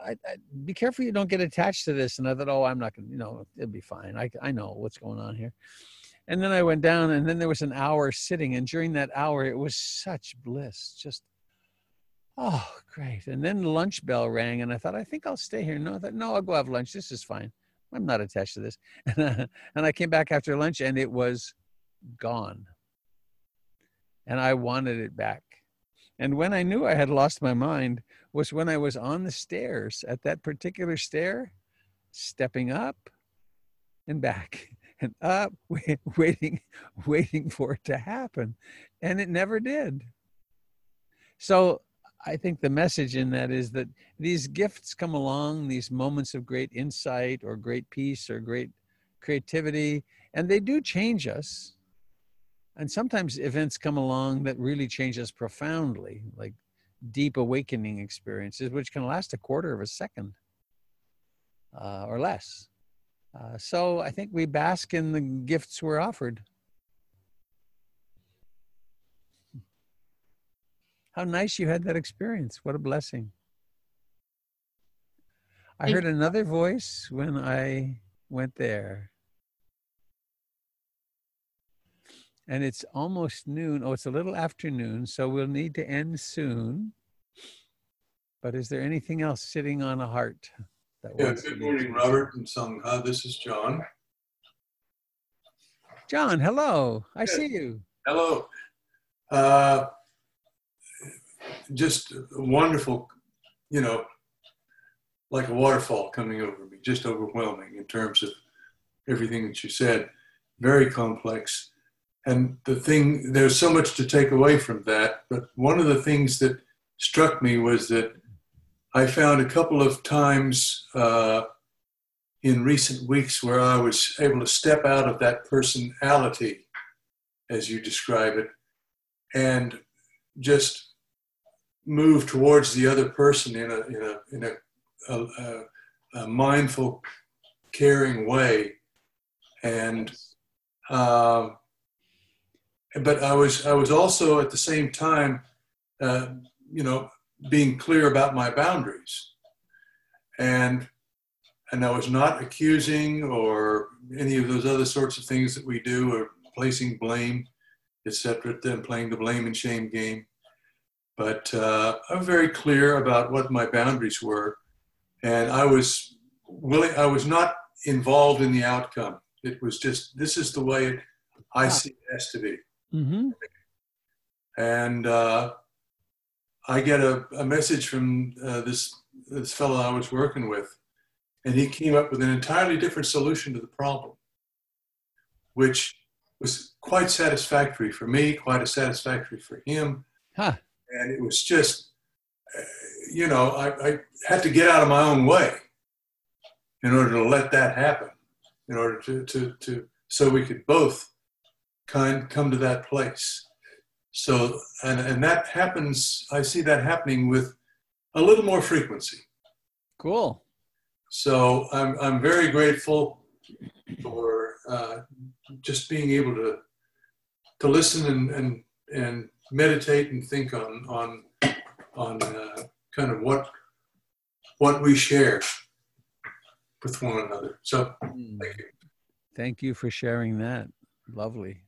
I, I, be careful you don't get attached to this. And i thought oh i'm not gonna you know it'll be fine. I, I know what's going on here and then I went down, and then there was an hour sitting. And during that hour, it was such bliss. Just, oh, great. And then the lunch bell rang, and I thought, I think I'll stay here. No, I thought, no, I'll go have lunch. This is fine. I'm not attached to this. [laughs] and I came back after lunch, and it was gone. And I wanted it back. And when I knew I had lost my mind was when I was on the stairs at that particular stair, stepping up and back and up, [laughs] waiting, waiting for it to happen. And it never did. So I think the message in that is that these gifts come along, these moments of great insight or great peace or great creativity, and they do change us. And sometimes events come along that really change us profoundly, like deep awakening experiences, which can last a quarter of a second uh, or less. Uh, so I think we bask in the gifts we're offered. How nice you had that experience. What a blessing. I heard another voice when I went there. And it's almost noon. Oh, it's a little afternoon, so we'll need to end soon. But is there anything else sitting on a heart? That yeah, good morning, Robert and Sangha. This is John. John, hello. I see you. Hello. Uh, just wonderful, you know, like a waterfall coming over me, just overwhelming in terms of everything that you said. Very complex. And the thing, there's so much to take away from that. But one of the things that struck me was that I found a couple of times uh, in recent weeks where I was able to step out of that personality as you describe it, and just move towards the other person in a in a in a, a, a, mindful, caring way, and. Um, but I was I was also at the same time, uh, you know, being clear about my boundaries, and and I was not accusing or any of those other sorts of things that we do or placing blame, etc. Then playing the blame and shame game, but uh, I'm very clear about what my boundaries were, and I was willing. I was not involved in the outcome. It was just this is the way it, I see it has to be. Mm-hmm. And uh, I get a, a message from uh, this this fellow I was working with, and he came up with an entirely different solution to the problem, which was quite satisfactory for me, quite a satisfactory for him. Huh. And it was just, uh, you know, I, I had to get out of my own way in order to let that happen, in order to, to, to so we could both kind come to that place. So, and, and that happens, I see that happening with a little more frequency. Cool. So I'm, I'm very grateful for uh, just being able to, to listen and, and, and meditate and think on, on, on uh, kind of what, what we share with one another. So thank you. Thank you for sharing that. Lovely.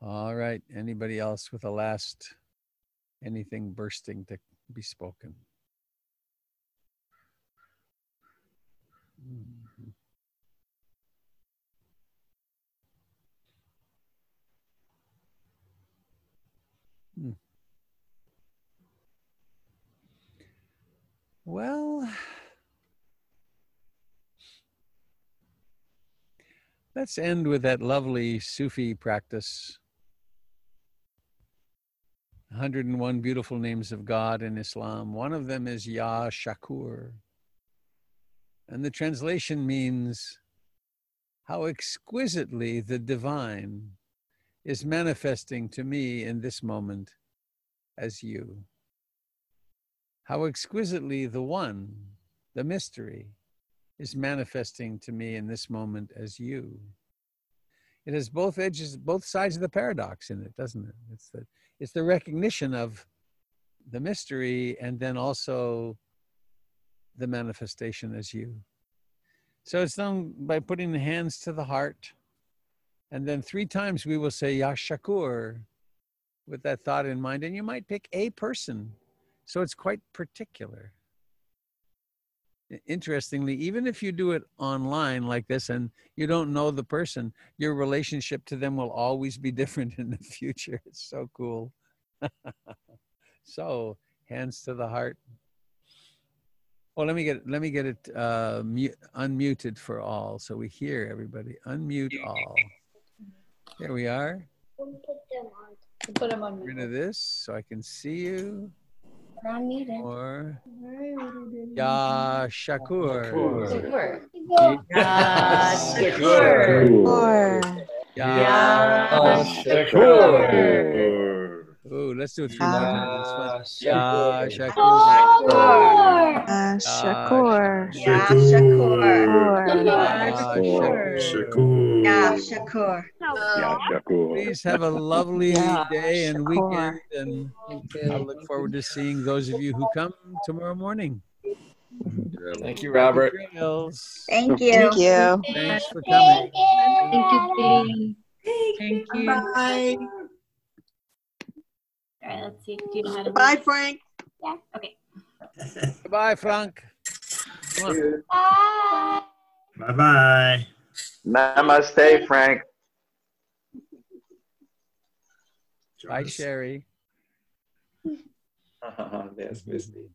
All right. Anybody else with a last anything bursting to be spoken? Mhm. Hmm. Well, let's end with that lovely Sufi practice 101 beautiful names of God in Islam. One of them is Ya Shakur. And the translation means how exquisitely the divine is manifesting to me in this moment as you. How exquisitely the one, the mystery, is manifesting to me in this moment as you. It has both edges, both sides of the paradox in it, doesn't it? It's the it's the recognition of the mystery and then also the manifestation as you. So it's done by putting the hands to the heart. And then three times we will say Ya Shakur with that thought in mind. And you might pick a person. So it's quite particular. Interestingly, even if you do it online like this and you don't know the person, your relationship to them will always be [laughs] different in the future. It's so cool. [laughs] so, hands to the heart. Well, let me get let me get it uh, mute, unmuted for all, so we hear everybody. Unmute all. Here we are. Put them on. Rid of this so I can see you. On muted. Or Ya Shakur. Shakur. Ya Shakur. Ya Shakur. Ooh, let's do it three more times. Ya Ya Uh, Shakur. Ya Shakur. Ya Shakur. Ya Shakur. Ya Shakur. Please have a lovely Ya day and weekend, and I look forward to seeing those of you who come tomorrow morning. Thank you, Robert. Thank you. Thank you. Thanks for coming. Thank you, Billy. Thank you. Bye. All right, let's see. Do you know how to Bye, Frank. Yeah. Okay. Goodbye, Frank. Bye. Bye bye. Namaste, Frank. Bye, Sherry. [laughs] There's Misty.